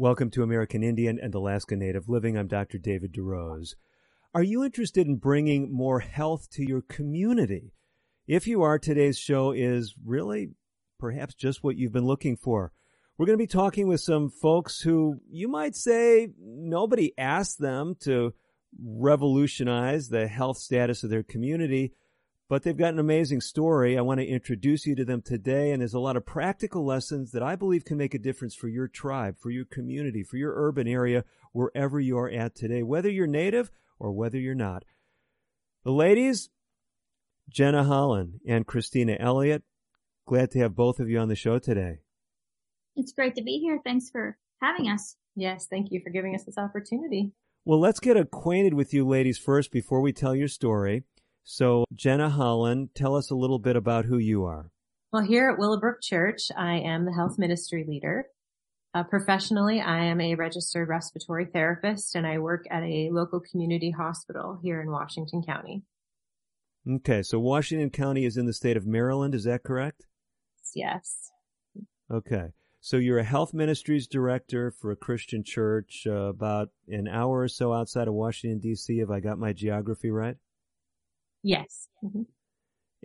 Welcome to American Indian and Alaska Native Living. I'm Dr. David DeRose. Are you interested in bringing more health to your community? If you are, today's show is really perhaps just what you've been looking for. We're going to be talking with some folks who you might say nobody asked them to revolutionize the health status of their community, but they've got an amazing story. I want to introduce you to them today. And there's a lot of practical lessons that I believe can make a difference for your tribe, for your community, for your urban area, wherever you are at today, whether you're native or whether you're not. The ladies, Jennah Hollen and Kristina Elliott, glad to have both of you on the show today. It's great to be here. Thanks for having us. Yes, thank you for giving us this opportunity. Well, let's get acquainted with you ladies first before we tell your story. So, Jennah Hollen, tell us a little bit about who you are. Well, here at Willowbrook Church, I am the health ministry leader. Uh, professionally, I am a registered respiratory therapist and I work at a local community hospital here in Washington County. Okay, so Washington County is in the state of Maryland, is that correct? Yes. Okay. So you're a health ministries director for a Christian church uh, about an hour or so outside of Washington, D.C., if I got my geography right? Yes. Mm-hmm.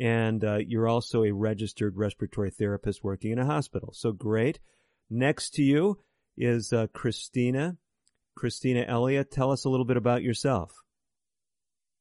And uh, you're also a registered respiratory therapist working in a hospital. So great. Next to you is uh, Kristina. Kristina Elliott, tell us a little bit about yourself.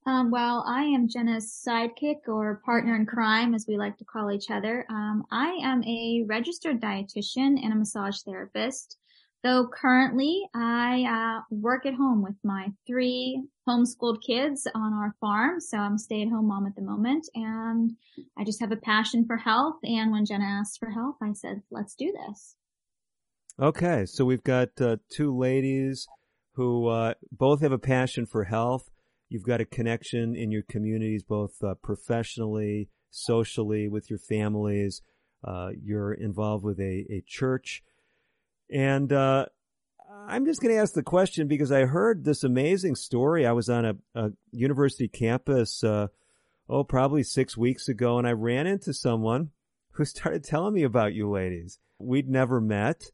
Um, well, I am Jennah's sidekick or partner in crime, as we like to call each other. Um, I am a registered dietitian and a massage therapist. Though currently I uh, work at home with my three homeschooled kids on our farm. So I'm a stay at home mom at the moment and I just have a passion for health. And when Jennah asked for help, I said, let's do this. Okay. So we've got uh, two ladies who uh, both have a passion for health. You've got a connection in your communities, both uh, professionally, socially, with your families. Uh, you're involved with a, a church and uh, I'm just going to ask the question because I heard this amazing story. I was on a, a university campus, uh, oh, probably six weeks ago, and I ran into someone who started telling me about you ladies. We'd never met.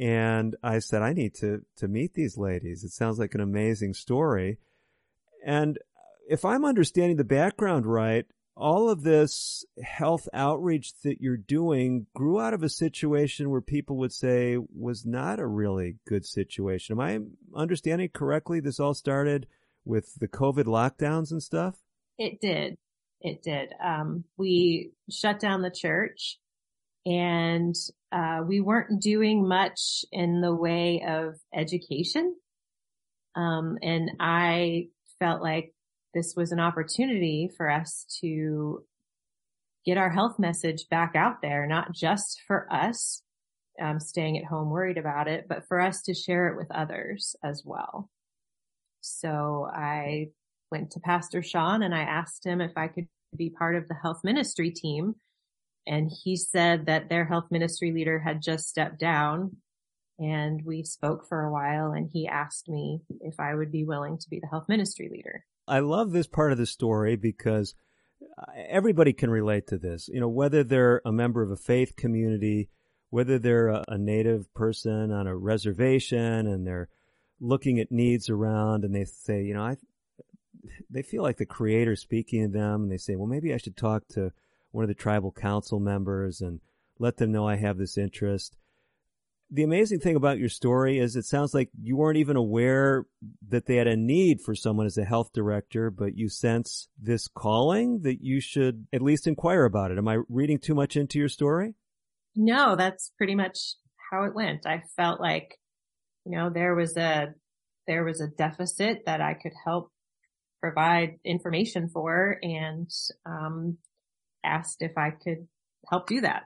And I said, I need to, to meet these ladies. It sounds like an amazing story. And if I'm understanding the background right, all of this health outreach that you're doing grew out of a situation where people would say was not a really good situation. Am I understanding correctly? This all started with the COVID lockdowns and stuff? It did. It did. Um, we shut down the church and uh, we weren't doing much in the way of education. Um, and I felt like this was an opportunity for us to get our health message back out there, not just for us um, staying at home worried about it, but for us to share it with others as well. So I went to Pastor Sean and I asked him if I could be part of the health ministry team. And he said that their health ministry leader had just stepped down and we spoke for a while and he asked me if I would be willing to be the health ministry leader. I love this part of the story because uh, everybody can relate to this. You know, whether they're a member of a faith community, whether they're a, a native person on a reservation and they're looking at needs around and they say, you know, I, they feel like the creator speaking to them and they say, well, maybe I should talk to one of the tribal council members and let them know I have this interest the amazing thing about your story is it sounds like you weren't even aware that they had a need for someone as a health director, but you sense this calling that you should at least inquire about it. Am I reading too much into your story? No, that's pretty much how it went. I felt like, you know, there was a, there was a deficit that I could help provide information for and, um, asked if I could help do that.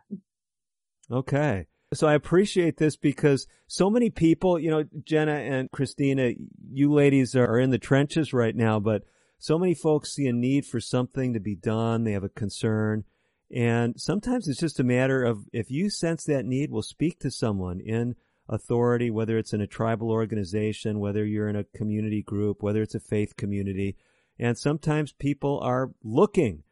Okay. So I appreciate this because so many people, you know, Jennah and Kristina, you ladies are in the trenches right now, but so many folks see a need for something to be done. They have a concern. And sometimes it's just a matter of if you sense that need, we'll speak to someone in authority, whether it's in a tribal organization, whether you're in a community group, whether it's a faith community. And sometimes people are looking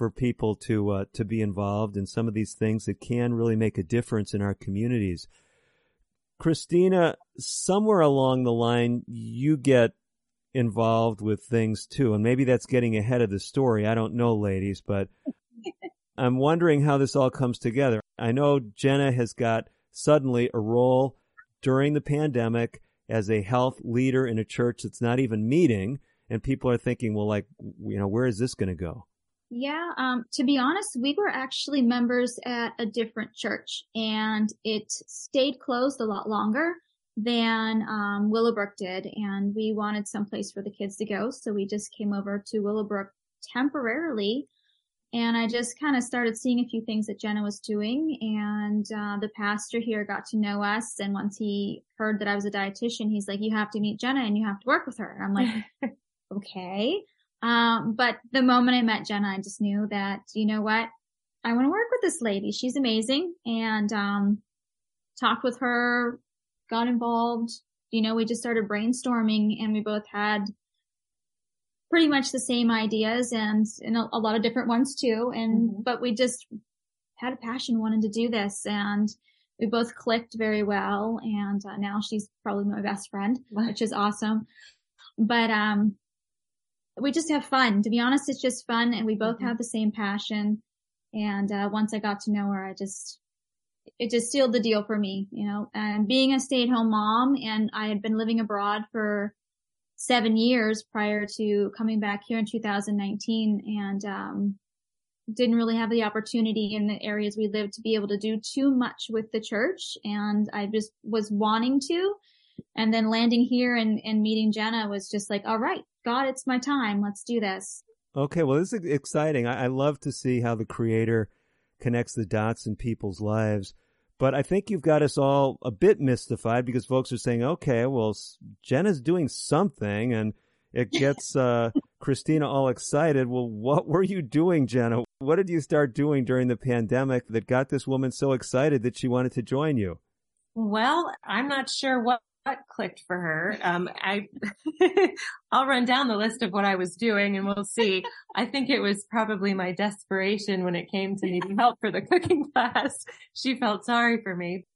for people to uh, to be involved in some of these things that can really make a difference in our communities. Kristina, somewhere along the line, you get involved with things too, and maybe that's getting ahead of the story. I don't know, ladies, but I'm wondering how this all comes together. I know Jennah has got suddenly a role during the pandemic as a health leader in a church that's not even meeting, and people are thinking, well, like, you know, where is this going to go? Yeah, um, to be honest, we were actually members at a different church and it stayed closed a lot longer than um, Willowbrook did. And we wanted someplace for the kids to go. So we just came over to Willowbrook temporarily. And I just kind of started seeing a few things that Jennah was doing. And uh, the pastor here got to know us. And once he heard that I was a dietitian, he's like, you have to meet Jennah and you have to work with her. And I'm like, okay. Um, but the moment I met Jennah, I just knew that, you know what? I want to work with this lady. She's amazing. And, um, talked with her, got involved. You know, we just started brainstorming and we both had pretty much the same ideas and, and a, a lot of different ones too. And, mm-hmm. but we just had a passion wanting to do this and we both clicked very well. And uh, now she's probably my best friend, which is awesome. But, um, we just have fun. To be honest, it's just fun and we both mm-hmm. have the same passion. And, uh, once I got to know her, I just, it just sealed the deal for me, you know, and being a stay at home mom and I had been living abroad for seven years prior to coming back here in 2019 and, um, didn't really have the opportunity in the areas we lived to be able to do too much with the church. And I just was wanting to. And then landing here and, and meeting Jennah was just like, all right, God, it's my time. Let's do this. Okay, well, this is exciting. I, I love to see how the creator connects the dots in people's lives. But I think you've got us all a bit mystified because folks are saying, okay, well, Jennah's doing something and it gets uh, Kristina all excited. Well, what were you doing, Jennah? What did you start doing during the pandemic that got this woman so excited that she wanted to join you? Well, I'm not sure what what clicked for her. Um, I, I'll run down the list of what I was doing and we'll see. I think it was probably my desperation when it came to needing help for the cooking class. She felt sorry for me.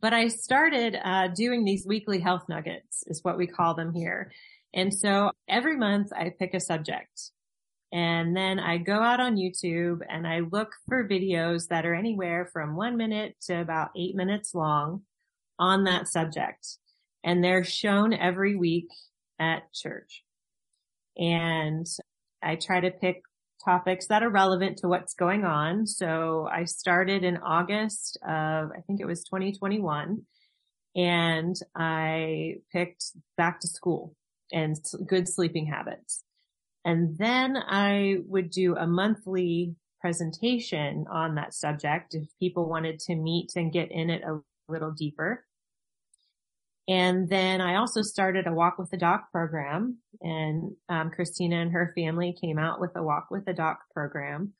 But I started, uh, doing these weekly health nuggets is what we call them here. And so every month I pick a subject and then I go out on YouTube and I look for videos that are anywhere from one minute to about eight minutes long on that subject and they're shown every week at church. And I try to pick topics that are relevant to what's going on. So I started in August of, I think it was 2021 and I picked back to school and good sleeping habits. And then I would do a monthly presentation on that subject if people wanted to meet and get in it a little deeper. And then I also started a walk with the doc program and um, Kristina and her family came out with a walk with the doc program.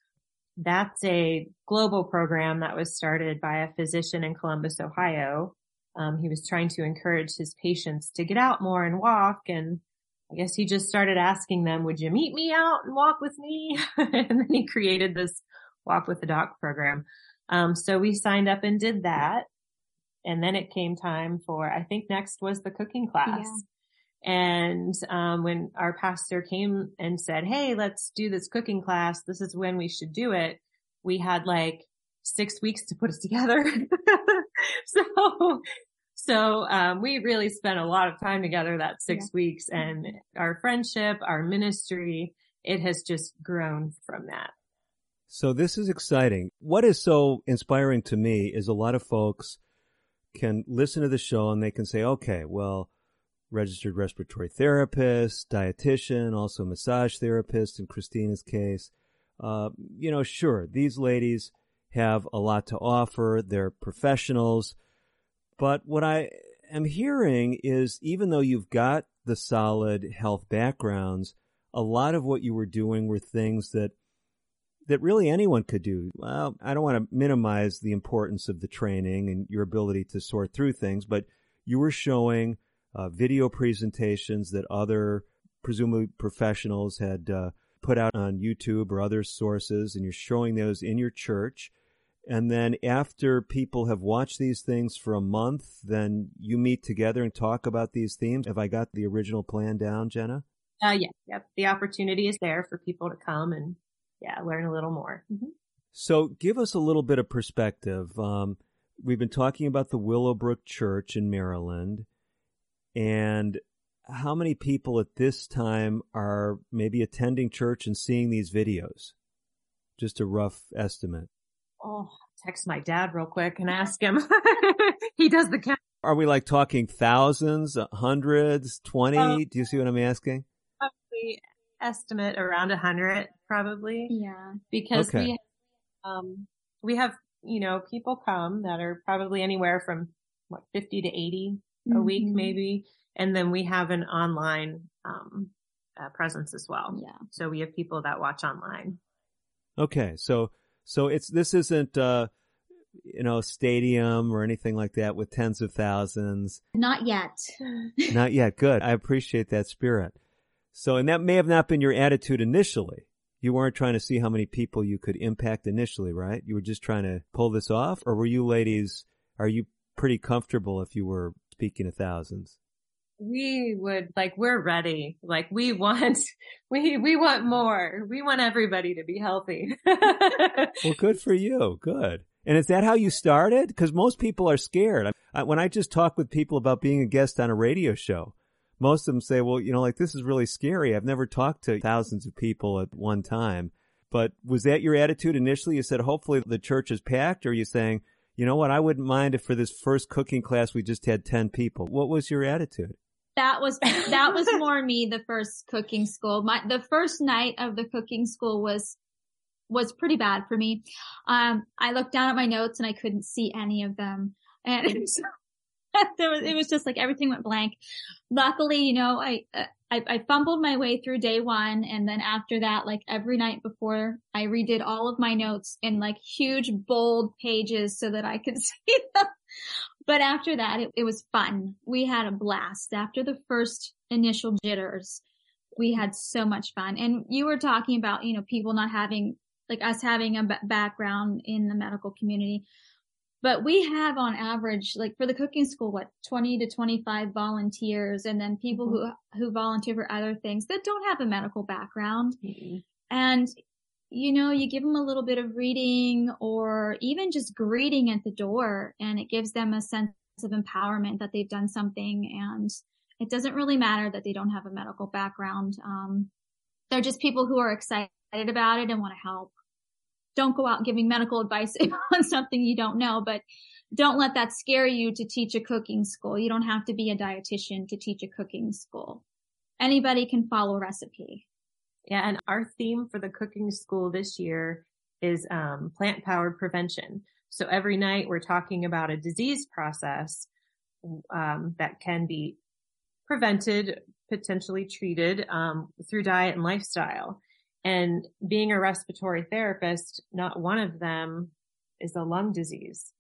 That's a global program that was started by a physician in Columbus, Ohio. Um, he was trying to encourage his patients to get out more and walk. And I guess he just started asking them, would you meet me out and walk with me? and then he created this walk with the doc program. Um, so we signed up and did that and then it came time for, I think next was the cooking class. Yeah. And, um, when our pastor came and said, Hey, let's do this cooking class. This is when we should do it. We had like six weeks to put it together. so, so, um, we really spent a lot of time together that six yeah. weeks and our friendship, our ministry, it has just grown from that. So this is exciting. What is so inspiring to me is a lot of folks can listen to the show and they can say, okay, well, registered respiratory therapist, dietitian, also massage therapist in Kristina's case. Uh, you know, sure, these ladies have a lot to offer. They're professionals. But what I am hearing is even though you've got the solid health backgrounds, a lot of what you were doing were things that that really anyone could do. Well, I don't want to minimize the importance of the training and your ability to sort through things, but you were showing uh, video presentations that other presumably professionals had uh, put out on YouTube or other sources, and you're showing those in your church. And then after people have watched these things for a month, then you meet together and talk about these themes. Have I got the original plan down, Jennah? Uh, yeah, yep. The opportunity is there for people to come and yeah, learn a little more. Mm-hmm. So give us a little bit of perspective. Um, we've been talking about the Willowbrook Church in Maryland and how many people at this time are maybe attending church and seeing these videos? Just a rough estimate. Oh, text my dad real quick and ask him. he does the count. Are we like talking thousands, hundreds, twenty? Um, Do you see what I'm asking? Probably estimate around a hundred, probably. Yeah. Because okay. we, um, we have, you know, people come that are probably anywhere from what, 50 to 80 mm-hmm. a week, maybe. And then we have an online, um, uh, presence as well. Yeah. So we have people that watch online. Okay. So, so it's, this isn't, uh, you know, stadium or anything like that with tens of thousands. Not yet. Not yet. Good. I appreciate that spirit. So, and that may have not been your attitude initially. You weren't trying to see how many people you could impact initially, right? You were just trying to pull this off? Or were you ladies, are you pretty comfortable if you were speaking to thousands? we would like we're ready like we want we we want more we want everybody to be healthy well good for you good and is that how you started because most people are scared I, when i just talk with people about being a guest on a radio show most of them say well you know like this is really scary. I've never talked to thousands of people at one time. But was that your attitude initially? You said hopefully the church is packed or are you saying you know what i wouldn't mind if for this first cooking class we just had 10 people. What was your attitude? That was that was more me the first cooking school. My the first night of the cooking school was was pretty bad for me. Um i looked down at my notes and i couldn't see any of them. And it was, it was just like everything went blank luckily you know I, uh, I i fumbled my way through day one and then after that like every night before i redid all of my notes in like huge bold pages so that i could see them but after that, it, it was fun. We had a blast after the first initial jitters. We had so much fun. And you were talking about, you know, people not having, like us having a b- background in the medical community. But we have on average, like for the cooking school, what, 20 to 25 volunteers and then people mm-hmm. who, who volunteer for other things that don't have a medical background. Mm-hmm. And you know, you give them a little bit of reading or even just greeting at the door and it gives them a sense of empowerment that they've done something and it doesn't really matter that they don't have a medical background. Um, they're just people who are excited about it and want to help. Don't go out giving medical advice on something you don't know, but don't let that scare you to teach a cooking school. You don't have to be a dietitian to teach a cooking school. Anybody can follow a recipe. Yeah, and our theme for the cooking school this year is um, plant powered prevention. So every night we're talking about a disease process um, that can be prevented, potentially treated um, through diet and lifestyle. And being a respiratory therapist, not one of them is a lung disease.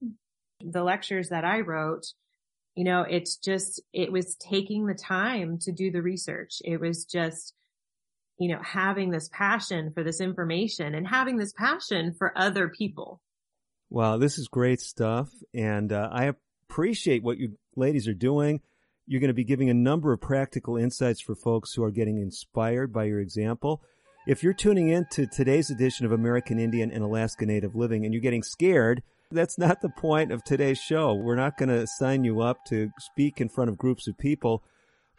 The lectures that I wrote, you know, it's just, it was taking the time to do the research. It was just you know, having this passion for this information and having this passion for other people. Wow, this is great stuff. And uh, I appreciate what you ladies are doing. You're going to be giving a number of practical insights for folks who are getting inspired by your example. If you're tuning in to today's edition of American Indian and Alaska Native Living and you're getting scared, that's not the point of today's show. We're not going to sign you up to speak in front of groups of people.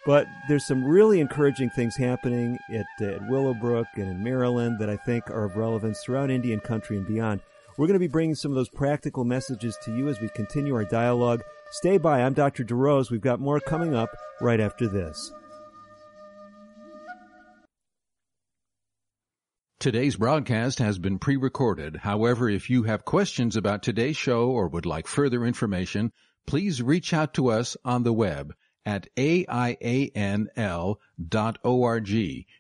But there's some really encouraging things happening at, uh, at Willowbrook and in Maryland that I think are of relevance throughout Indian country and beyond. We're going to be bringing some of those practical messages to you as we continue our dialogue. Stay by. I'm Dr. DeRose. We've got more coming up right after this. Today's broadcast has been pre-recorded. However, if you have questions about today's show or would like further information, please reach out to us on the web at aianl.org.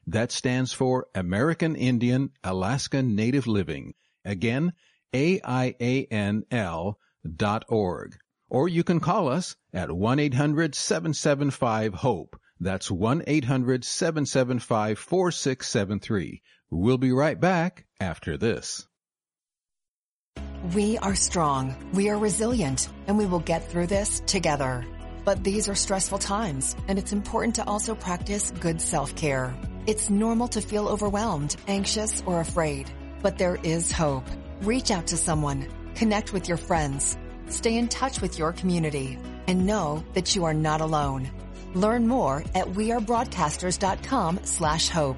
That stands for American Indian Alaska Native Living. Again, aianl.org. Or you can call us at 1-800-775-HOPE. That's 1-800-775-4673. We'll be right back after this. We are strong, we are resilient, and we will get through this together. But these are stressful times, and it's important to also practice good self-care. It's normal to feel overwhelmed, anxious, or afraid, but there is hope. Reach out to someone, connect with your friends, stay in touch with your community, and know that you are not alone. Learn more at wearebroadcasters.com slash hope.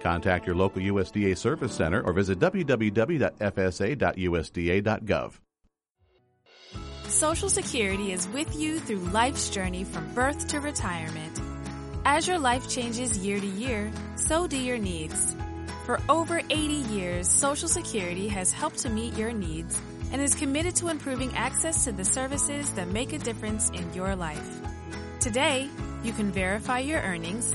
Contact your local USDA Service Center or visit www.fsa.usda.gov. Social Security is with you through life's journey from birth to retirement. As your life changes year to year, so do your needs. For over 80 years, Social Security has helped to meet your needs and is committed to improving access to the services that make a difference in your life. Today, you can verify your earnings,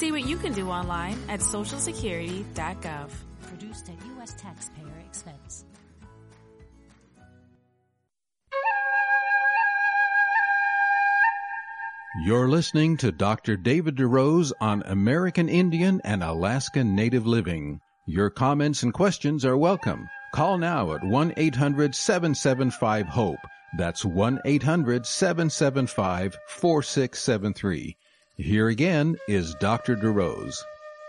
See what you can do online at socialsecurity.gov. Produced at U.S. taxpayer expense. You're listening to Dr. David DeRose on American Indian and Alaska Native Living. Your comments and questions are welcome. Call now at 1-800-775-HOPE. That's 1-800-775-4673. Here again is Dr. DeRose.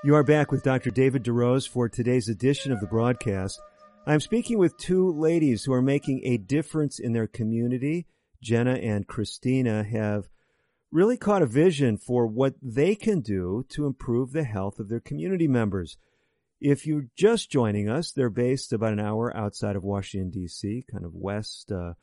You are back with Dr. David DeRose for today's edition of the broadcast. I'm speaking with two ladies who are making a difference in their community. Jennah and Kristina have really caught a vision for what they can do to improve the health of their community members. If you're just joining us, they're based about an hour outside of Washington, D.C., kind of west, uh,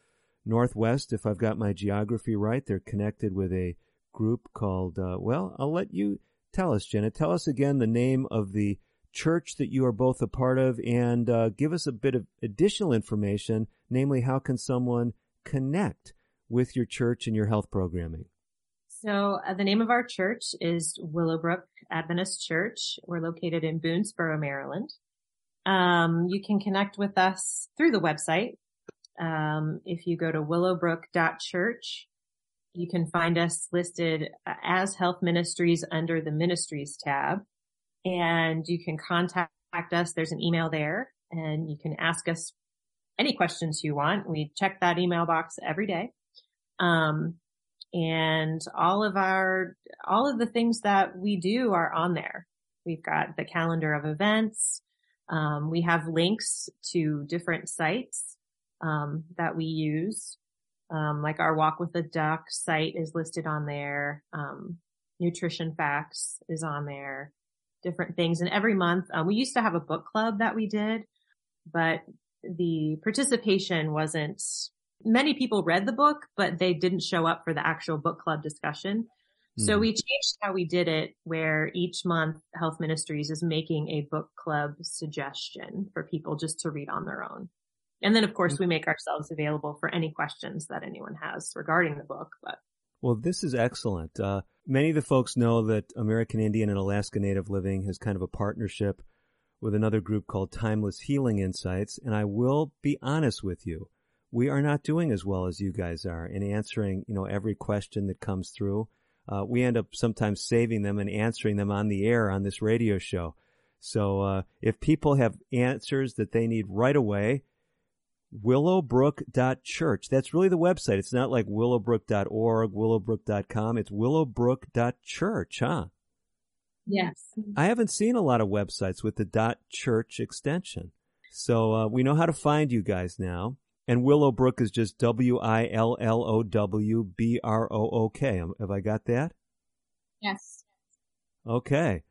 northwest, if I've got my geography right. They're connected with a group called, uh, well, I'll let you tell us, Jennah. Tell us again the name of the church that you are both a part of and uh, give us a bit of additional information, namely, how can someone connect with your church and your health programming? So uh, the name of our church is Willowbrook Adventist Church. We're located in Boonsboro, Maryland. Um, you can connect with us through the website. Um, if you go to willowbrook.church, you can find us listed uh, as health ministries under the ministries tab and you can contact us. There's an email there and you can ask us any questions you want. We check that email box every day. Um, and all of our, all of the things that we do are on there. We've got the calendar of events. Um, we have links to different sites, um, that we use. Um, like our walk with the doc site is listed on there. Um, nutrition facts is on there, different things. And every month, um, we used to have a book club that we did, but the participation wasn't many people read the book, but they didn't show up for the actual book club discussion. Mm. So hmm. we changed how we did it where each month Health Ministries is making a book club suggestion for people just to read on their own. And then of course hmm. we make ourselves available for any questions that anyone has regarding the book, but. Well, this is excellent. Uh, many of the folks know that American Indian and Alaska Native Living has kind of a partnership with another group called Timeless Healing Insights. And I will be honest with you. We are not doing as well as you guys are in answering, you know, every question that comes through. Uh, we end up sometimes saving them and answering them on the air on this radio show. So, uh, if people have answers that they need right away, willowbrook.church. That's really the website. It's not like willowbrook.org, willowbrook.com. It's willowbrook.church, huh? Yes. I haven't seen a lot of websites with the dot church extension. So uh, we know how to find you guys now. And Willowbrook is just W I L L O W B R O O K. Have I got that? Yes. Okay.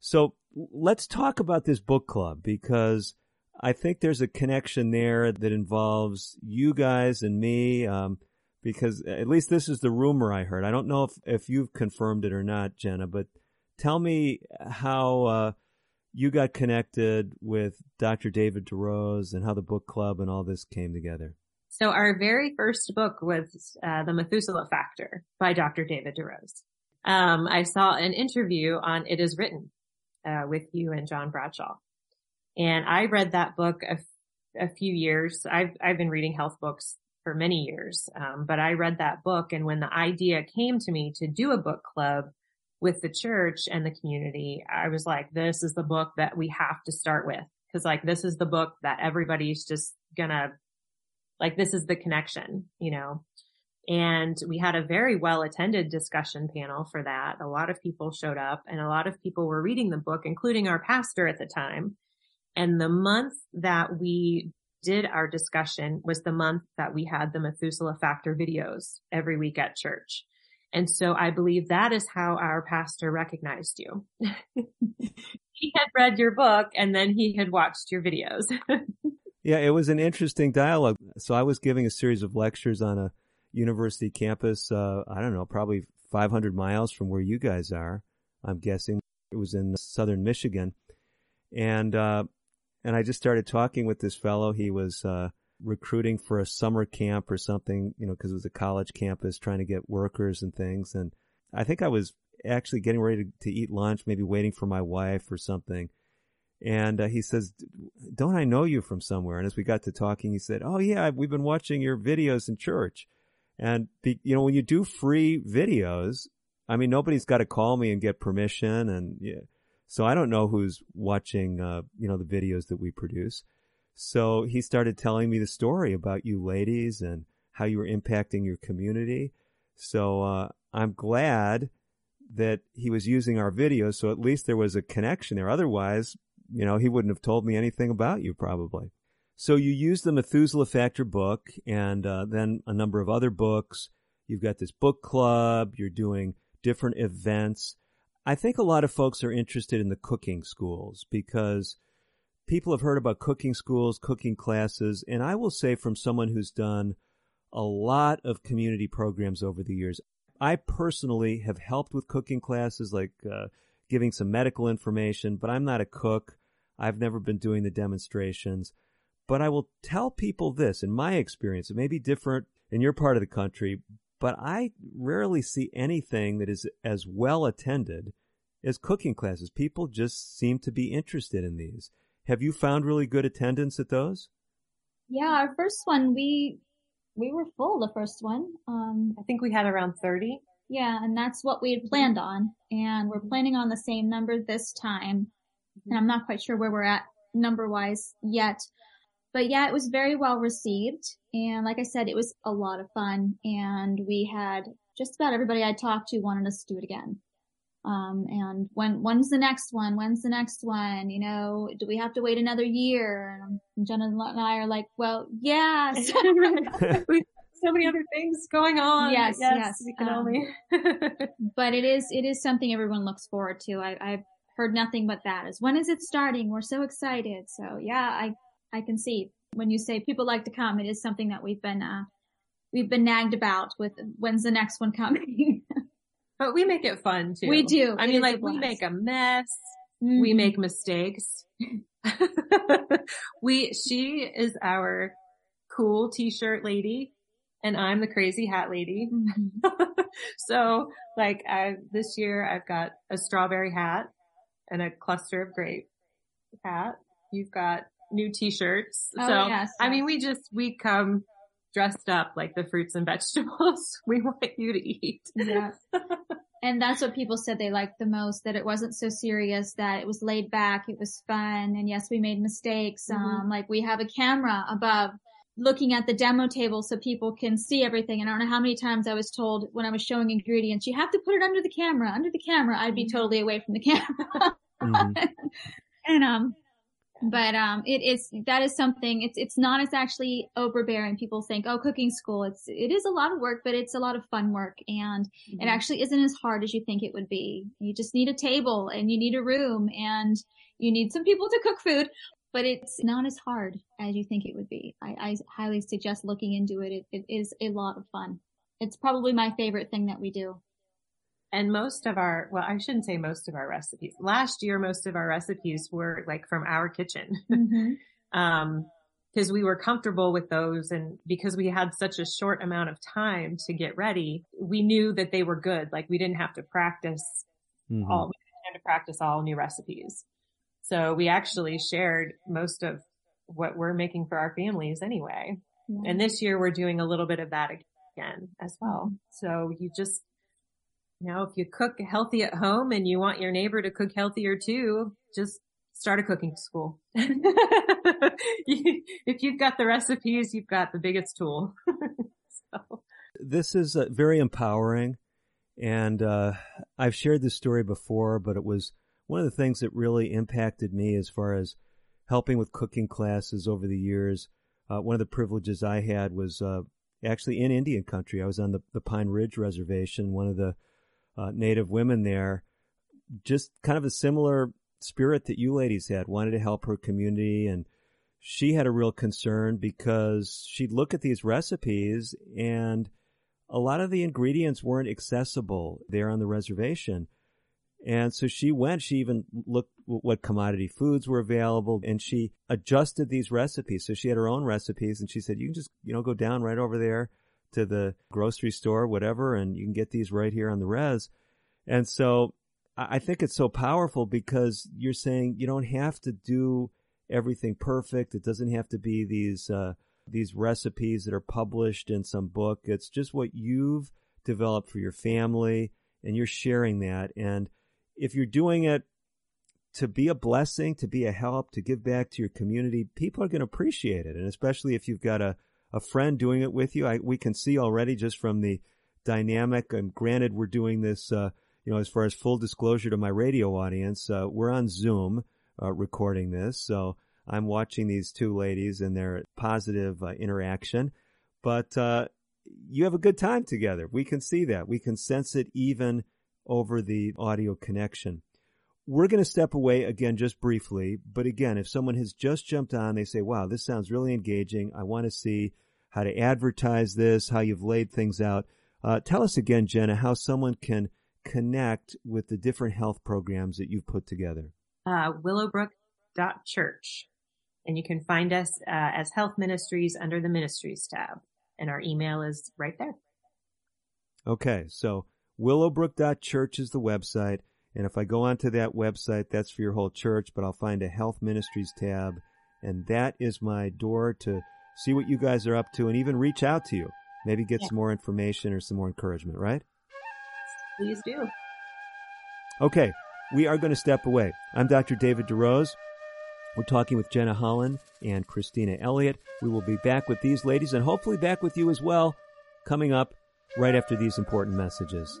So let's talk about this book club because I think there's a connection there that involves you guys and me. Um, because at least this is the rumor I heard. I don't know if, if you've confirmed it or not, Jennah, but tell me how uh, you got connected with Dr. David DeRose and how the book club and all this came together. So our very first book was uh, The Methuselah Factor by Dr. David DeRose. Um, I saw an interview on It Is Written uh, with you and John Bradshaw. And I read that book a, a few years. I've, I've been reading health books for many years. Um, but I read that book and when the idea came to me to do a book club, with the church and the community, I was like, this is the book that we have to start with. Cause like, this is the book that everybody's just gonna, like, this is the connection, you know? And we had a very well attended discussion panel for that. A lot of people showed up and a lot of people were reading the book, including our pastor at the time. And the month that we did our discussion was the month that we had the Methuselah Factor videos every week at church. And so I believe that is how our pastor recognized you. he had read your book and then he had watched your videos. yeah, it was an interesting dialogue. So I was giving a series of lectures on a university campus, uh, I don't know, probably 500 miles from where you guys are. I'm guessing it was in southern Michigan. And, uh, and I just started talking with this fellow. He was, uh, recruiting for a summer camp or something, you know, because it was a college campus trying to get workers and things. And I think I was actually getting ready to, to eat lunch, maybe waiting for my wife or something. And uh, he says, "Don't I know you from somewhere?" And as we got to talking, he said, "Oh yeah, we've been watching your videos in church." And you know, when you do free videos, I mean, nobody's got to call me and get permission, and yeah, so I don't know who's watching, uh, you know, the videos that we produce. So he started telling me the story about you ladies and how you were impacting your community. So uh, I'm glad that he was using our videos. So at least there was a connection there. Otherwise, you know, he wouldn't have told me anything about you probably. So you use the Methuselah Factor book and uh, then a number of other books. You've got this book club. You're doing different events. I think a lot of folks are interested in the cooking schools because people have heard about cooking schools, cooking classes, and I will say from someone who's done a lot of community programs over the years, I personally have helped with cooking classes, like uh, giving some medical information, but I'm not a cook. I've never been doing the demonstrations. But I will tell people this in my experience, it may be different in your part of the country, but I rarely see anything that is as well attended as cooking classes. People just seem to be interested in these. Have you found really good attendance at those? Yeah, our first one, we, we were full the first one. Um, I think we had around 30. Yeah, and that's what we had planned on. And we're planning on the same number this time. And I'm not quite sure where we're at number wise yet. But yeah, it was very well received. And like I said, it was a lot of fun. And we had just about everybody I talked to wanted us to do it again. Um, and when, when's the next one? When's the next one? You know, do we have to wait another year? And Jennah and I are like, well, yes. so many other things going on. Yes, yes. yes. We can um, only. but it is, it is something everyone looks forward to. I, I've heard nothing but that is when is it starting? We're so excited. So yeah, I, I can see when you say people like to come, it is something that we've been, uh, we've been nagged about with when's the next one coming. But we make it fun too. We do. I mean, like we make a mess. Mm-hmm. We make mistakes. we, she is our cool t-shirt lady and I'm the crazy hat lady. Mm-hmm. so like I, this year I've got a strawberry hat and a cluster of grape. hat. You've got new t-shirts. Oh, so, yes, I mean, we just, we come dressed up like the fruits and vegetables we want you to eat. Yeah. and that's what people said they liked the most, that it wasn't so serious, that it was laid back, it was fun. And yes, we made mistakes. Mhm. Um, like we have a camera above looking at the demo table so people can see everything. And I don't know how many times I was told when I was showing ingredients, you have to put it under the camera, under the camera. I'd be totally away from the camera. Mhm. and um but um it is that is something it's it's not as actually overbearing. People think oh cooking school it's it is a lot of work but it's a lot of fun work. And it actually isn't as hard as you think it would be. You just need a table and you need a room and you need some people to cook food but it's not as hard as you think it would be. I, I highly suggest looking into it. it it is a lot of fun. It's probably my favorite thing that we do And most of our, well, I shouldn't say most of our recipes. Last year, most of our recipes were like from our kitchen. um, cause we were comfortable with those and because we had such a short amount of time to get ready, we knew that they were good. Like we didn't have to practice Mhm. all, we didn't have to practice all new recipes. So we actually shared most of what we're making for our families anyway. And this year we're doing a little bit of that again as well. So you just, you know, if you cook healthy at home and you want your neighbor to cook healthier too, just start a cooking school. If you've got the recipes, you've got the biggest tool. so, this is uh, very empowering and uh, i've shared this story before but it was one of the things that really impacted me as far as helping with cooking classes over the years uh, one of the privileges i had was uh, actually in indian country i was on the, the pine ridge reservation one of the uh, native women there just kind of a similar spirit that you ladies had wanted to help her community and she had a real concern because she'd look at these recipes and a lot of the ingredients weren't accessible there on the reservation. And so she went, she even looked what commodity foods were available and she adjusted these recipes. So she had her own recipes and she said, you can just, you know, go down right over there to the grocery store, whatever, and you can get these right here on the res. And so I think it's so powerful because you're saying you don't have to do everything perfect. It doesn't have to be these, uh, these recipes that are published in some book. It's just what you've developed for your family and you're sharing that. And if you're doing it to be a blessing, to be a help, to give back to your community, people are going to appreciate it. And especially if you've got a, a friend doing it with you, I, we can see already just from the dynamic. And granted, we're doing this, uh, you know, as far as full disclosure to my radio audience, uh, we're on Zoom uh, recording this. So I'm watching these two ladies and their positive uh, interaction, but uh, you have a good time together. We can see that. We can sense it even over the audio connection. We're going to step away again just briefly, but again, if someone has just jumped on, they say, wow, this sounds really engaging. I want to see how to advertise this, how you've laid things out. Uh, tell us again, Jennah, how someone can connect with the different health programs that you've put together. uh, willowbrook.church. And you can find us uh, as Health Ministries under the Ministries tab. And our email is right there. Okay, so willowbrook.church is the website. And if I go onto that website, that's for your whole church, but I'll find a health ministries tab. And that is my door to see what you guys are up to and even reach out to you. Maybe get Yeah. some more information or some more encouragement, right? Please do. Okay, we are going to step away. I'm Dr. David DeRose. We're talking with Jennah Hollen and Kristina Elliott. We will be back with these ladies and hopefully back with you as well coming up right after these important messages.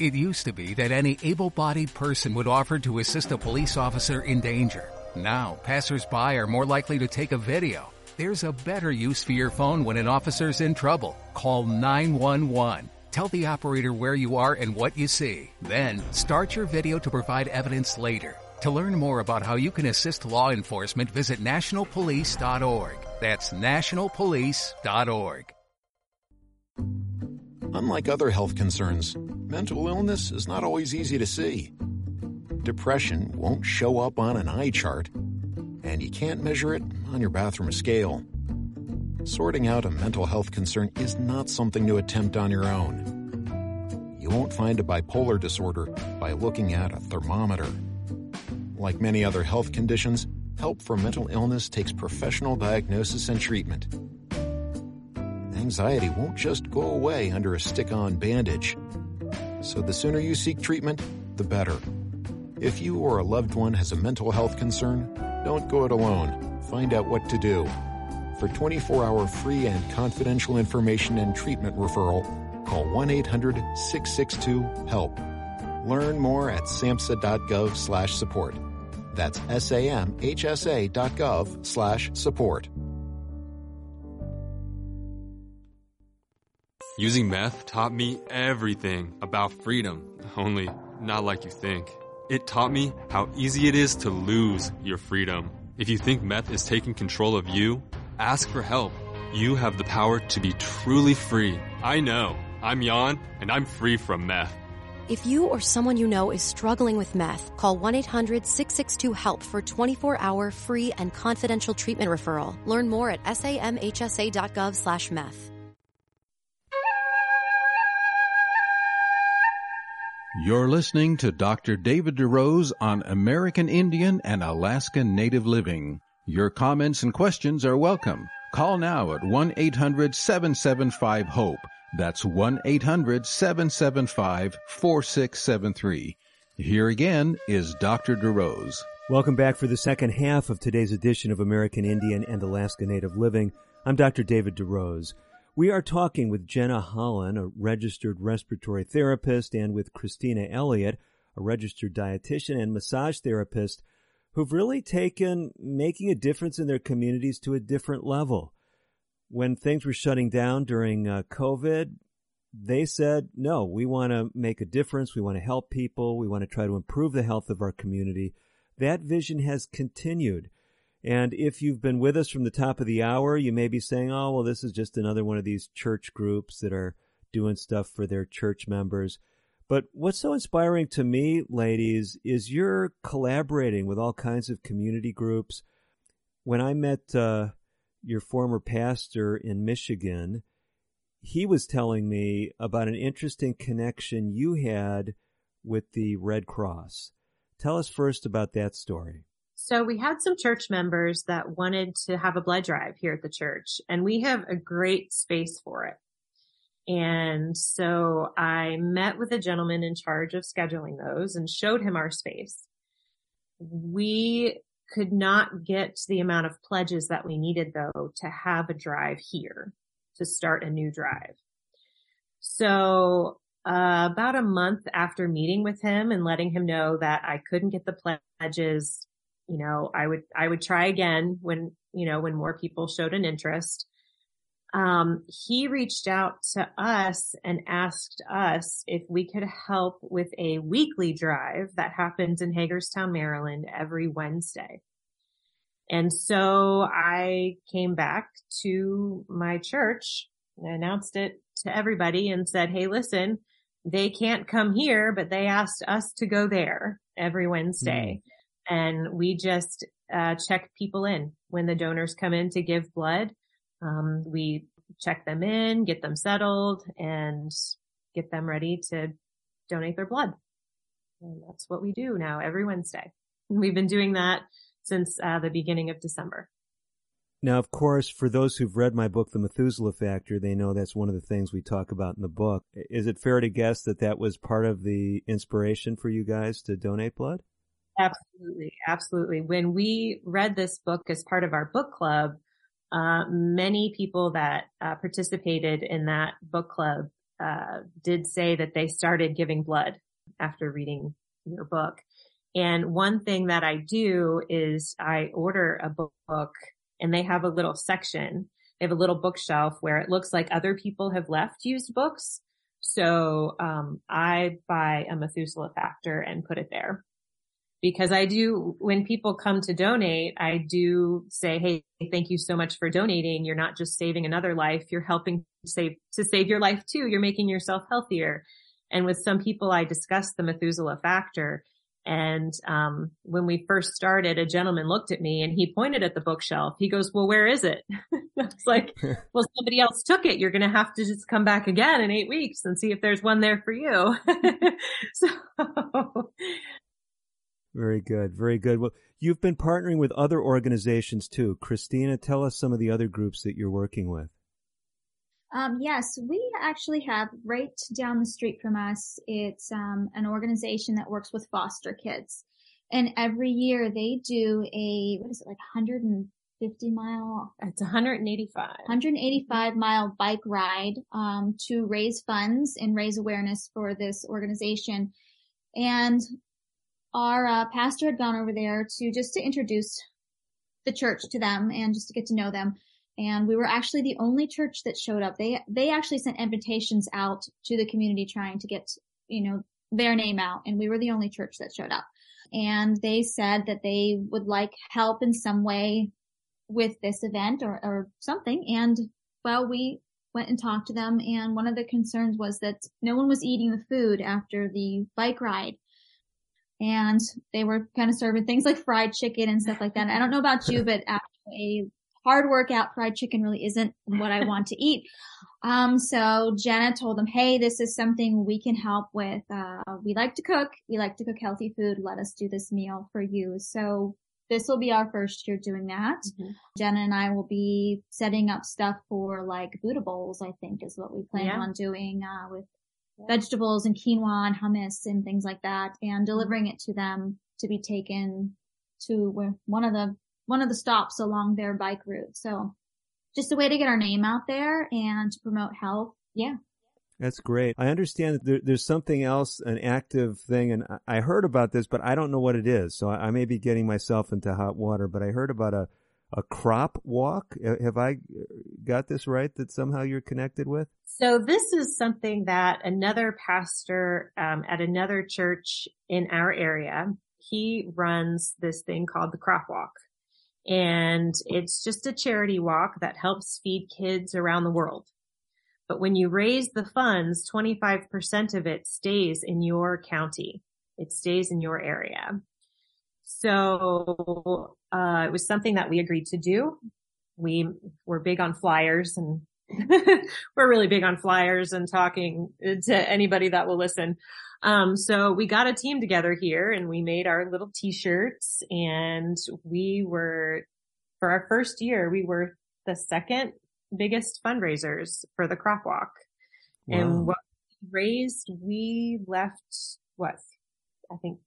It used to be that any able bodied person would offer to assist a police officer in danger. Now, passersby are more likely to take a video. There's a better use for your phone when an officer's in trouble. Call 911. Tell the operator where you are and what you see. Then, start your video to provide evidence later. To learn more about how you can assist law enforcement, visit nationalpolice.org. That's nationalpolice.org. Unlike other health concerns, mental illness is not always easy to see. Depression won't show up on an eye chart, and you can't measure it on your bathroom scale. Sorting out a mental health concern is not something to attempt on your own. You won't find a bipolar disorder by looking at a thermometer. Like many other health conditions, help for mental illness takes professional diagnosis and treatment. Anxiety won't just go away under a stick on bandage. So the sooner you seek treatment, the better. If you or a loved one has a mental health concern, don't go it alone. Find out what to do. For 24 hour free and confidential information and treatment referral, call 1 800 662 HELP. Learn more at samhsa.gov slash support. That's samhsa.gov slash support. Using meth taught me everything about freedom, only not like you think. It taught me how easy it is to lose your freedom. If you think meth is taking control of you, ask for help. You have the power to be truly free. I know. I'm Jan, and I'm free from meth. If you or someone you know is struggling with meth, call 1 800 662 HELP for 24 hour free and confidential treatment referral. Learn more at samhsa.gov slash meth. You're listening to Dr. David DeRose on American Indian and Alaska Native Living. Your comments and questions are welcome. Call now at 1 800 775 HOPE. That's 1 800 775 4673. Here again is Dr. DeRose. Welcome back for the second half of today's edition of American Indian and Alaska Native Living. I'm Dr. David DeRose. We are talking with Jennah Hollen, a registered respiratory therapist, and with Kristina Elliott, a registered dietitian and massage therapist, who've really taken making a difference in their communities to a different level. When things were shutting down during uh, COVID, they said, no, we want to make a difference. We want to help people. We want to try to improve the health of our community. That vision has continued. And if you've been with us from the top of the hour, you may be saying, oh, well, this is just another one of these church groups that are doing stuff for their church members. But what's so inspiring to me, ladies, is you're collaborating with all kinds of community groups. When I met uh, your former pastor in Michigan, he was telling me about an interesting connection you had with the Red Cross. Tell us first about that story. So we had some church members that wanted to have a blood drive here at the church and we have a great space for it. And so I met with a gentleman in charge of scheduling those and showed him our space. We could not get the amount of pledges that we needed though to have a drive here to start a new drive. So uh, about a month after meeting with him and letting him know that I couldn't get the pledges you know, I would, I would try again when, you know, when more people showed an interest. Um, he reached out to us and asked us if we could help with a weekly drive that happens in Hagerstown, Maryland every Wednesday. And so I came back to my church and announced it to everybody and said, Hey, listen, they can't come here, but they asked us to go there every Wednesday. Mm and we just uh, check people in when the donors come in to give blood. Um, we check them in, get them settled, and get them ready to donate their blood. And that's what we do now every Wednesday. We've been doing that since uh, the beginning of December. Now, of course, for those who've read my book, The Methuselah Factor, they know that's one of the things we talk about in the book. Is it fair to guess that that was part of the inspiration for you guys to donate blood? Absolutely. Absolutely. When we read this book as part of our book club, uh, many people that uh, participated in that book club uh, did say that they started giving blood after reading your book. And one thing that I do is I order a book and they have a little section. They have a little bookshelf where it looks like other people have left used books. So um, I buy a Methuselah Factor and put it there. Because I do, when people come to donate, I do say, Hey, thank you so much for donating. You're not just saving another life. You're helping save, to save your life too. You're making yourself healthier. And with some people, I discuss the Methuselah factor. And, um, when we first started, a gentleman looked at me and he pointed at the bookshelf. He goes, well, where is it? I was like, well, somebody else took it. You're going to have to just come back again in eight weeks and see if there's one there for you. so very good. Very good. Well, you've been partnering with other organizations too. Kristina, tell us some of the other groups that you're working with. Um, yes, we actually have right down the street from us. It's um, an organization that works with foster kids, and every year they do a what is it like 150 mile? It's 185. 185 mile bike ride um, to raise funds and raise awareness for this organization. And our uh, pastor had gone over there to just to introduce the church to them and just to get to know them. And we were actually the only church that showed up. They they actually sent invitations out to the community trying to get you know their name out, and we were the only church that showed up. And they said that they would like help in some way with this event or, or something. And well, we went and talked to them, and one of the concerns was that no one was eating the food after the bike ride and they were kind of serving things like fried chicken and stuff like that. And I don't know about you, but after a hard workout, fried chicken really isn't what I want to eat. Um, so Jennah told them, Hey, this is something we can help with. Uh, we like to cook. We like to cook healthy food. Let us do this meal for you. So this will be our first year doing that. Mm-hmm. Jennah and I will be setting up stuff for like Buddha bowls, I think is what we plan yeah. on doing, uh, with vegetables and quinoa and hummus and things like that and mm-hmm. delivering it to them to be taken to one of the, one of the stops along their bike route. So just a way to get our name out there and to promote health. Yeah. That's great. I understand that there, there's something else, an active thing, and I heard about this, but I don't know what it is. So I, I may be getting myself into hot water, but I heard about a, a crop walk. Have I got this right that somehow you're connected with? So this is something that another pastor um, at another church in our area, he runs this thing called the crop walk. And it's just a charity walk that helps feed kids around the world. But when you raise the funds, 25% of it stays in your county. It stays in your area. So uh, it was something that we agreed to do. We were big on flyers and we're really big on flyers and talking to anybody that will listen. Um, so we got a team together here and we made our little t-shirts and we were, for our first year, we were the second biggest fundraisers for the crop walk. Wow. And what we raised, we left what I think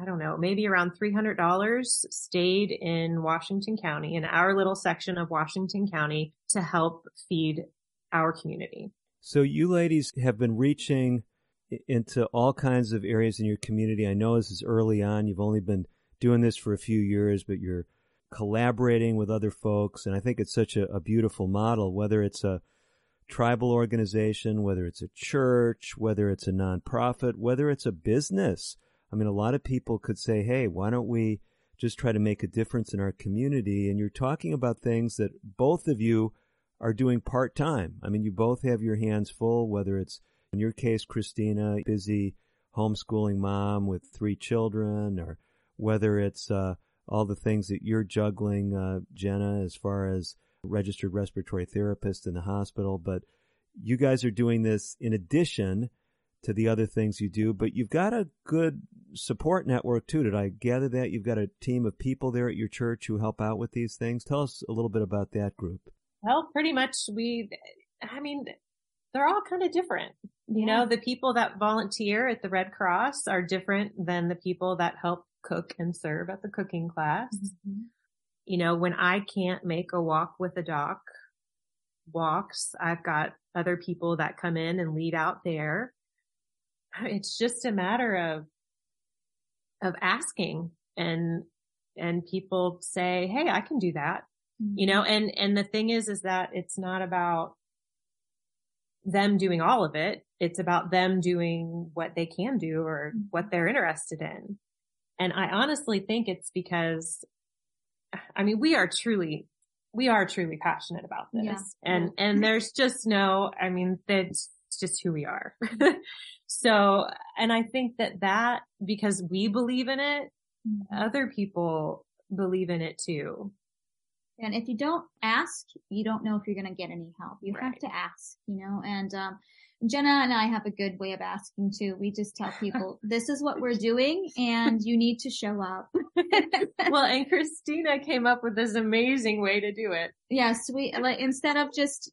I don't know, maybe around $300 stayed in Washington County, in our little section of Washington County to help feed our community. So you ladies have been reaching into all kinds of areas in your community. I know this is early on. You've only been doing this for a few years, but you're collaborating with other folks. And I think it's such a, a beautiful model, whether it's a tribal organization, whether it's a church, whether it's a nonprofit, whether it's a business I mean, a lot of people could say, hey, why don't we just try to make a difference in our community? And you're talking about things that both of you are doing part time. I mean, you both have your hands full, whether it's in your case, Kristina, busy homeschooling mom with three children, or whether it's uh, all the things that you're juggling, uh, Jennah, as far as registered respiratory therapist in the hospital. But you guys are doing this in addition to the other things you do, but you've got a good support network too. Did I gather that you've got a team of people there at your church who help out with these things? Tell us a little bit about that group. Well, pretty much we, I mean, they're all kind of different. You yeah. know, the people that volunteer at the Red Cross are different than the people that help cook and serve at the cooking class. Mm-hmm. You know, when I can't make a walk with a doc walks, I've got other people that come in and lead out there it's just a matter of, of asking and, and people say, Hey, I can do that. Mm-hmm. You know, and, and the thing is, is that it's not about them doing all of it. It's about them doing what they can do or mm-hmm. what they're interested in. And I honestly think it's because, I mean, we are truly, we are truly passionate about this. Yeah. And, and there's just no, I mean, that's just who we are. so, and I think that that, because we believe in it, Mm-hmm. other people believe in it too. And if you don't ask, you don't know if you're going to get any help. You have to ask, you know, and, um, Jennah and I have a good way of asking too. We just tell people, this is what we're doing and you need to show up. well, and Kristina came up with this amazing way to do it. yes, we, like, instead of just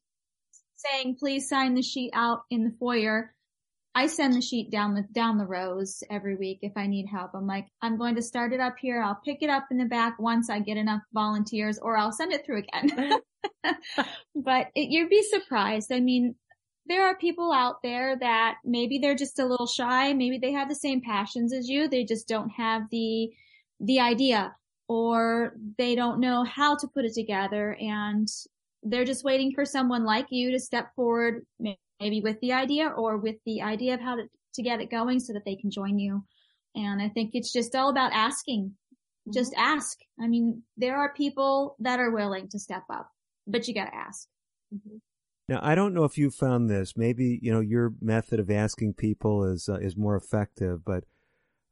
saying, please sign the sheet out in the foyer, I send the sheet down the, down the rows every week if I need help. I'm like, I'm going to start it up here. I'll pick it up in the back once I get enough volunteers or I'll send it through again. but it, you'd be surprised. I mean, there are people out there that maybe they're just a little shy. Maybe they have the same passions as you. They just don't have the, the idea or they don't know how to put it together and they're just waiting for someone like you to step forward, maybe with the idea or with the idea of how to, to get it going so that they can join you. And I think it's just all about asking. Just ask. I mean, there are people that are willing to step up, but you gotta ask. Now, I don't know if you found this. Maybe you know your method of asking people is uh, is more effective, but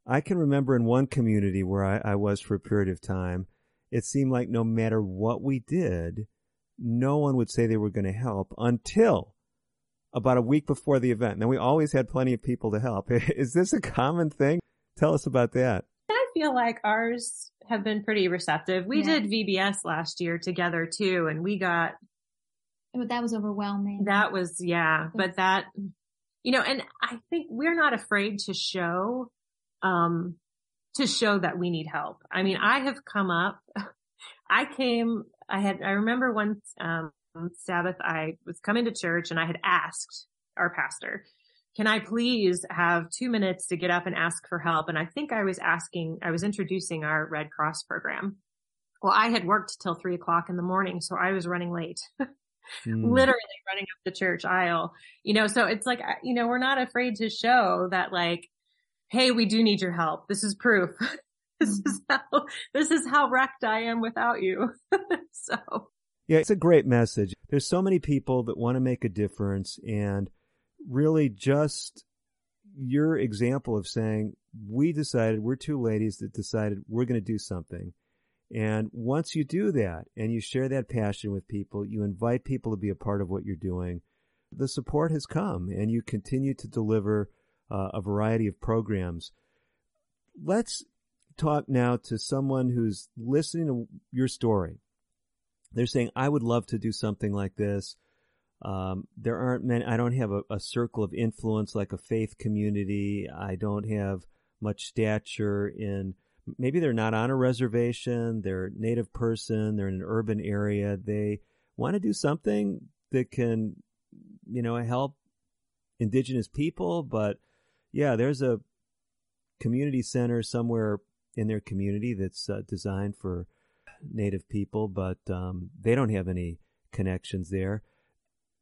I can remember in one community where I, I was for a period of time, it seemed like no matter what we did, no one would say they were going to help until about a week before the event. Now we always had plenty of people to help. Is this a common thing? Tell us about that. I feel like ours have been pretty receptive. We Yeah. did VBS last year together too, and we got But that was overwhelming. that was yeah, but that you know, and I think we're not afraid to show um to show that we need help. I mean, I have come up I came I had I remember once, um Sabbath I was coming to church and I had asked our pastor, can I please have two minutes to get up and ask for help? And I think I was asking, I was introducing our Red Cross program. Well, I had worked till three o'clock in the morning, so I was running late, Hmm. literally running up the church aisle, you know, so it's like, you know, we're not afraid to show that like, Hey, we do need your help. This is proof. this is how, this is how wrecked I am without you. so Yeah, it's a great message. There's so many people that want to make a difference and really just your example of saying, we decided, we're two ladies that decided we're going to do something. And once you do that and you share that passion with people, you invite people to be a part of what you're doing, the support has come and you continue to deliver uh, a variety of programs. Let's talk now to someone who's listening to your story they're saying, I would love to do something like this. Um, there aren't many, I don't have a, a circle of influence like a faith community. I don't have much stature in, maybe they're not on a reservation. They're native person. They're in an urban area. They want to do something that can, you know, help indigenous people. But yeah, there's a community center somewhere in their community that's uh, designed for native people, but um, they don't have any connections there.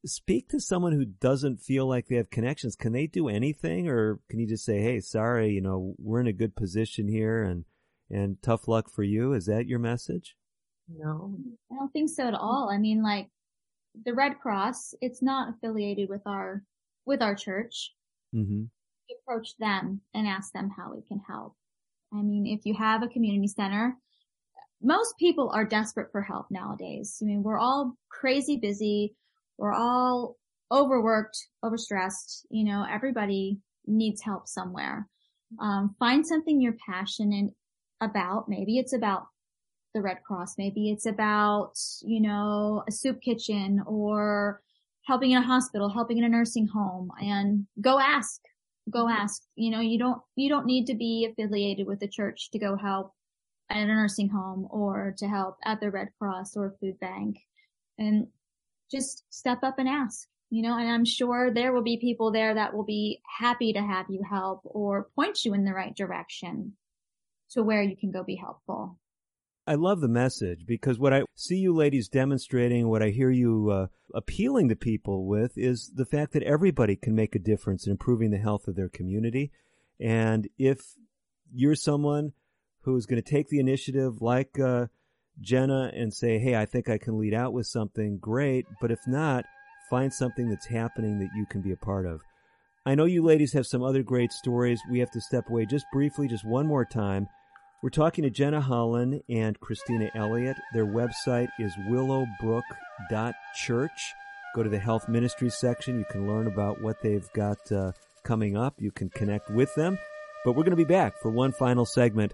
Speak to someone who doesn't feel like they have connections. Can they do anything, or can you just say, "Hey, sorry, you know, we're in a good position here, and and tough luck for you"? Is that your message? no, I don't think so at all. I mean, like the Red Cross, it's not affiliated with our with our church. Mm-hmm. Approach them and ask them how we can help. I mean, if you have a community center, most people are desperate for help nowadays. I mean, we're all crazy busy. We're all overworked, overstressed. You know, everybody needs help somewhere. Um, find something you're passionate about. Maybe it's about the Red Cross. Maybe it's about, you know, a soup kitchen or helping in a hospital, helping in a nursing home and go ask, go ask. You know, you don't, you don't need to be affiliated with the church to go help at a nursing home or to help at the Red Cross or food bank and just step up and ask, you know, and I'm sure there will be people there that will be happy to have you help or point you in the right direction to where you can go be helpful. I love the message because what I see you ladies demonstrating, what I hear you uh, appealing to people with is the fact that everybody can make a difference in improving the health of their community. And if you're someone who's going to take the initiative like uh, Jennah and say, hey, I think I can lead out with something, great. But if not, find something that's happening that you can be a part of. I know you ladies have some other great stories. We have to step away just briefly, just one more time. We're talking to Jennah Hollen and Kristina Elliott. Their website is willowbrook.church. Go to the health ministry section. You can learn about what they've got uh, coming up. You can connect with them. But we're going to be back for one final segment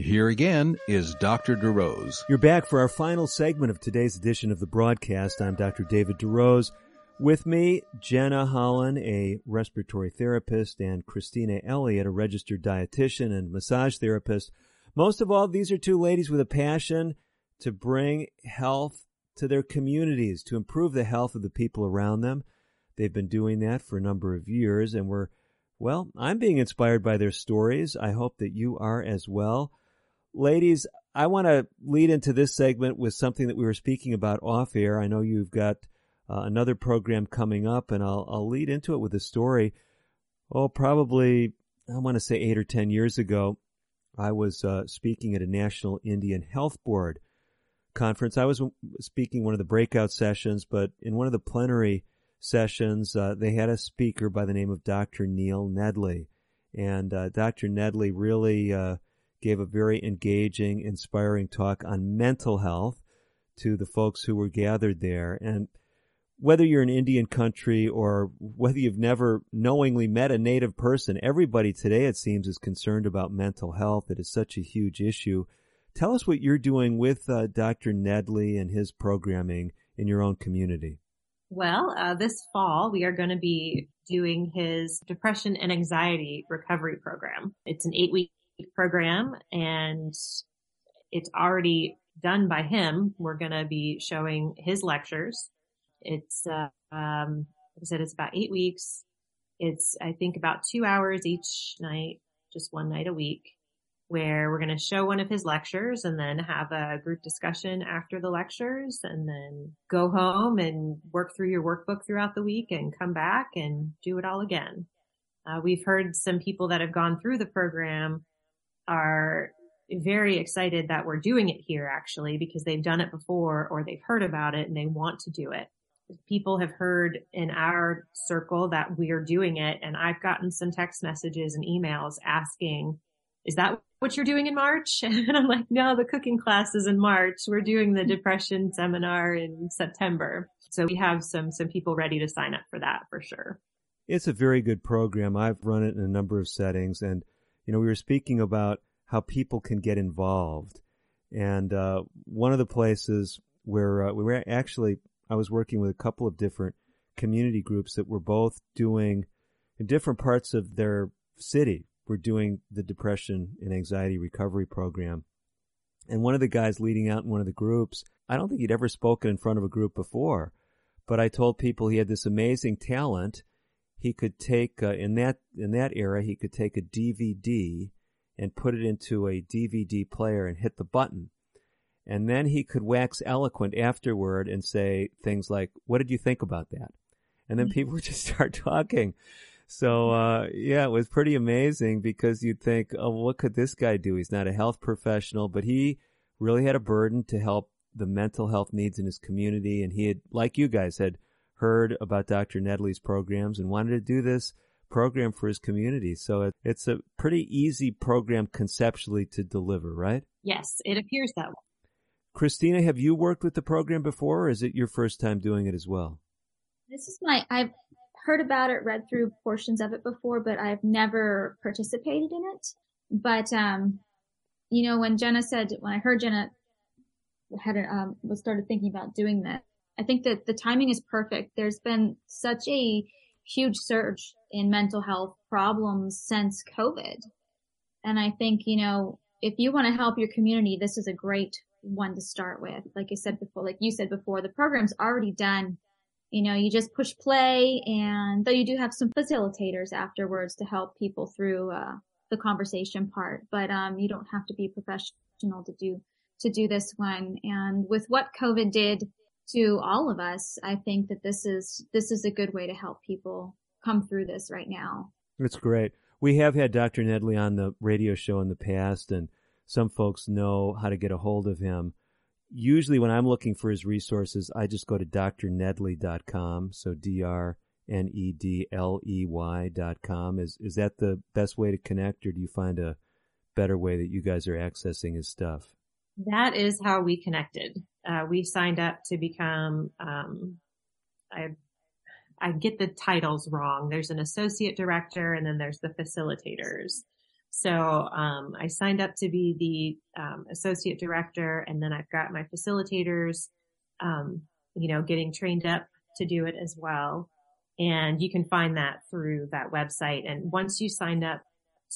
Here again is Dr. DeRose. You're back for our final segment of today's edition of the broadcast. I'm Dr. David DeRose. With me, Jennah Hollen, a respiratory therapist, and Kristina Elliott, a registered dietitian and massage therapist. Most of all, these are two ladies with a passion to bring health to their communities, to improve the health of the people around them. They've been doing that for a number of years, and we're, well, I'm being inspired by their stories. I hope that you are as well. Ladies, I want to lead into this segment with something that we were speaking about off air. I know you've got uh, another program coming up, and I'll, I'll lead into it with a story. Oh, probably, I want to say eight or ten years ago, I was uh, speaking at a National Indian Health Board conference. I was speaking one of the breakout sessions, but in one of the plenary sessions, uh, they had a speaker by the name of Dr. Neil Nedley. And uh, Dr. Nedley really uh, gave a very engaging, inspiring talk on mental health to the folks who were gathered there. And whether you're in Indian country or whether you've never knowingly met a native person, everybody today, it seems, is concerned about mental health. It is such a huge issue. Tell us what you're doing with uh, Dr. Nedley and his programming in your own community. Well, uh, this fall, we are going to be doing his depression and anxiety recovery program. It's an eight week program and it's already done by him. We're going to be showing his lectures it's, uh, um, like I said, it's about eight weeks. It's, I think about two hours each night, just one night a week. where we're going to show one of his lectures and then have a group discussion after the lectures and then go home and work through your workbook throughout the week and come back and do it all again. Uh, we've heard some people that have gone through the program are very excited that we're doing it here actually because they've done it before or they've heard about it and they want to do it. People have heard in our circle that we're doing it and I've gotten some text messages and emails asking, is that what you're doing in March? And I'm like, no, the cooking class is in March. We're doing the depression seminar in September. So we have some, some people ready to sign up for that for sure. It's a very good program. I've run it in a number of settings and, you know, we were speaking about how people can get involved. And, uh, one of the places where uh, we were actually, I was working with a couple of different community groups that were both doing in different parts of their city we're doing the depression and anxiety recovery program. And one of the guys leading out in one of the groups, I don't think he'd ever spoken in front of a group before, but I told people he had this amazing talent. He could take uh, in that in that era, he could take a DVD and put it into a DVD player and hit the button. And then he could wax eloquent afterward and say things like, "What did you think about that?" And then people would just start talking. So, uh, yeah, it was pretty amazing because you'd think, oh, what could this guy do? He's not a health professional, but he really had a burden to help the mental health needs in his community. And he had, like you guys, had heard about Dr. Nedley's programs and wanted to do this program for his community. So it, it's a pretty easy program conceptually to deliver, right? Yes, it appears that way. Kristina, have you worked with the program before or is it your first time doing it as well? This is my, I've heard about it, read through portions of it before, but I've never participated in it. But, um, you know, when Jennah said, when I heard Jennah had, um, was started thinking about doing that, I think that the timing is perfect. There's been such a huge surge in mental health problems since COVID. And I think, you know, if you want to help your community, this is a great one to start with. Like I said before, like you said before, the program's already done you know, you just push play and though you do have some facilitators afterwards to help people through, uh, the conversation part, but, um, you don't have to be professional to do, to do this one. And with what COVID did to all of us, I think that this is, this is a good way to help people come through this right now. It's great. We have had Dr. Nedley on the radio show in the past and some folks know how to get a hold of him usually when I'm looking for his resources, I just go to drnedley.com. So D-R-N-E-D-L-E-Y dot com. Is, is that the best way to connect or do you find a better way that you guys are accessing his stuff? That is how we connected. Uh, we signed up to become, um, I, I get the titles wrong. There's an associate director and then there's the facilitators. So um, I signed up to be the um, associate director, and then I've got my facilitators, um, you know, getting trained up to do it as well. And you can find that through that website. And once you sign up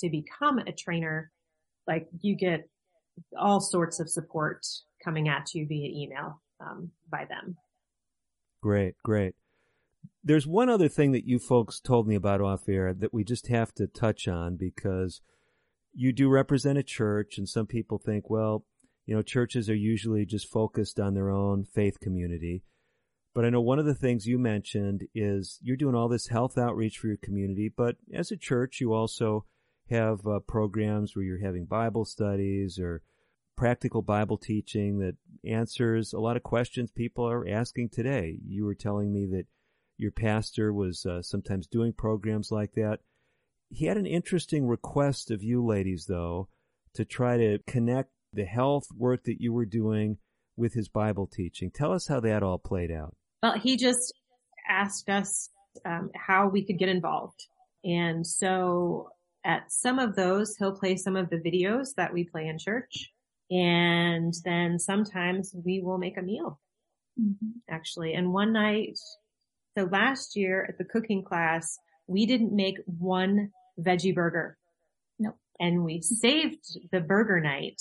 to become a trainer, like you get all sorts of support coming at you via email um, by them. Great, great. There's one other thing that you folks told me about off air that we just have to touch on because you do represent a church and some people think, well, you know, churches are usually just focused on their own faith community. But I know one of the things you mentioned is you're doing all this health outreach for your community, but as a church, you also have uh, programs where you're having Bible studies or practical Bible teaching that answers a lot of questions people are asking today. You were telling me that your pastor was uh, sometimes doing programs like that. He had an interesting request of you ladies, though, to try to connect the health work that you were doing with his Bible teaching. Tell us how that all played out. Well, he just asked us um, how we could get involved. And so at some of those, he'll play some of the videos that we play in church. And then sometimes we will make a meal, mm-hmm. actually. And one night, so last year at the cooking class, we didn't make one veggie burger. Nope. And we saved the burger night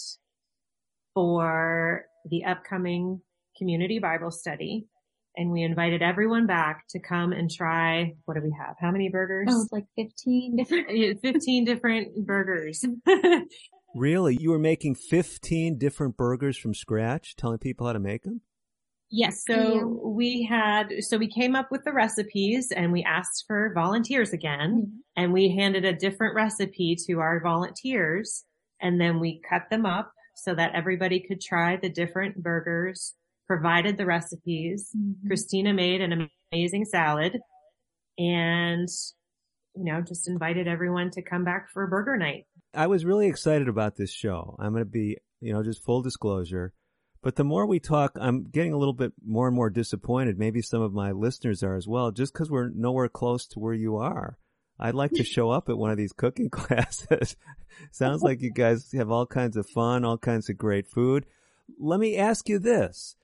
for the upcoming community Bible study. And we invited everyone back to come and try, what do we have? How many burgers? Oh, it's like 15 different. 15 different burgers. Really? You were making 15 different burgers from scratch, telling people how to make them? Yes. So we had, so we came up with the recipes and we asked for volunteers again mm-hmm. and we handed a different recipe to our volunteers and then we cut them up so that everybody could try the different burgers, provided the recipes. Mm-hmm. Christina made an amazing salad and, you know, just invited everyone to come back for a burger night. I was really excited about this show. I'm going to be, you know, just full disclosure. But the more we talk, I'm getting a little bit more and more disappointed. Maybe some of my listeners are as well, just because we're nowhere close to where you are. I'd like to show up at one of these cooking classes. Sounds like you guys have all kinds of fun, all kinds of great food. Let me ask you this.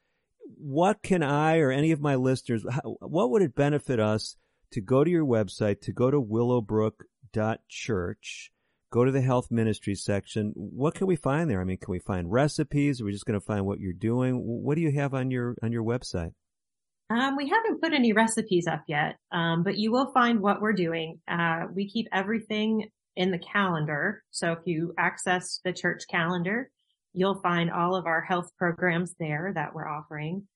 What can I or any of my listeners, what would it benefit us to go to your website, to go to willowbrook.church go to the health ministry section. What can we find there? I mean, can we find recipes? Are we just going to find what you're doing? What do you have on your on your website? Um, we haven't put any recipes up yet, um, but you will find what we're doing. Uh, we keep everything in the calendar. So if you access the church calendar, you'll find all of our health programs there that we're offering.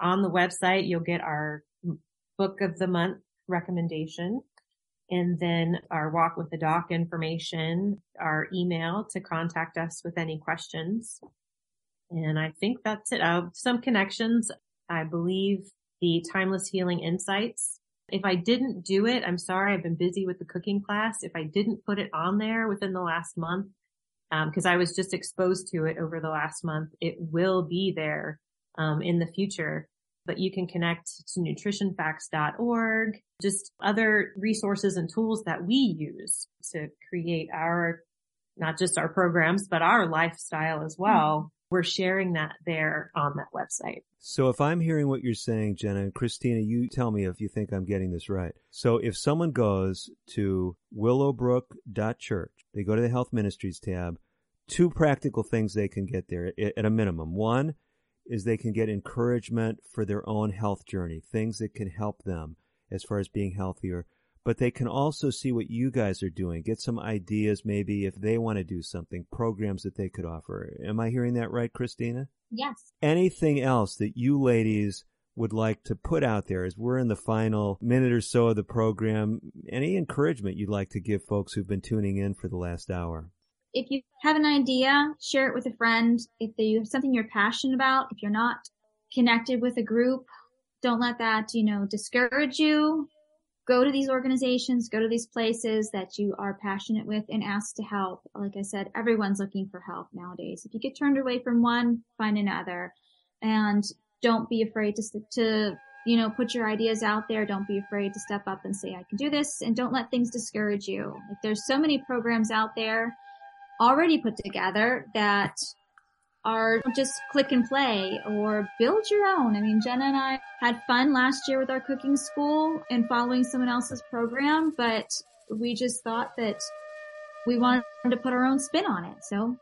On the website, you'll get our book of the month recommendation and then our walk with the doc information, our email to contact us with any questions. And I think that's it. Uh, some connections. I believe the timeless healing insights. If I didn't do it, I'm sorry. I've been busy with the cooking class. If I didn't put it on there within the last month, because um, I was just exposed to it over the last month, it will be there um, in the future but you can connect to nutritionfacts.org, just other resources and tools that we use to create our, not just our programs, but our lifestyle as well. We're sharing that there on that website. So if I'm hearing what you're saying, Jennah and Kristina, you tell me if you think I'm getting this right. So if someone goes to willowbrook.church, they go to the health ministries tab, two practical things they can get there at a minimum. One, is they can get encouragement for their own health journey, things that can help them as far as being healthier. But they can also see what you guys are doing, get some ideas maybe if they want to do something, programs that they could offer. Am I hearing that right, Kristina? Yes. Anything else that you ladies would like to put out there as we're in the final minute or so of the program? Any encouragement you'd like to give folks who've been tuning in for the last hour? if you have an idea, share it with a friend. If you have something you're passionate about, if you're not connected with a group, don't let that, you know, discourage you. Go to these organizations, go to these places that you are passionate with and ask to help. Like I said, everyone's looking for help nowadays. If you get turned away from one, find another and don't be afraid to, to, you know, put your ideas out there. Don't be afraid to step up and say, I can do this and don't let things discourage you. Like there's so many programs out there already put together that are just click and play or build your own. I mean, Jennah and I had fun last year with our cooking school and following someone else's program, but we just thought that we wanted to put our own spin on it. So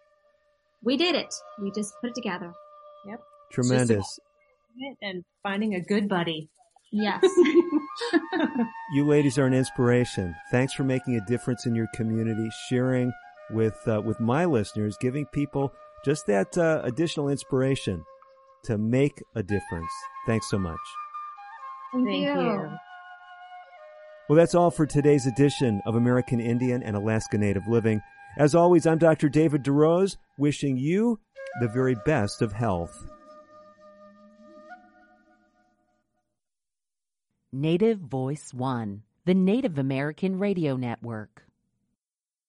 we did it. We just put it together. Yep. Tremendous. And finding a good buddy. Yes. you ladies are an inspiration. Thanks for making a difference in your community, sharing with uh, with my listeners, giving people just that uh, additional inspiration to make a difference. Thanks so much. Thank, Thank you. you. Well, that's all for today's edition of American Indian and Alaska Native Living. As always, I'm Dr. David DeRose, wishing you the very best of health. Native Voice One, the Native American Radio Network.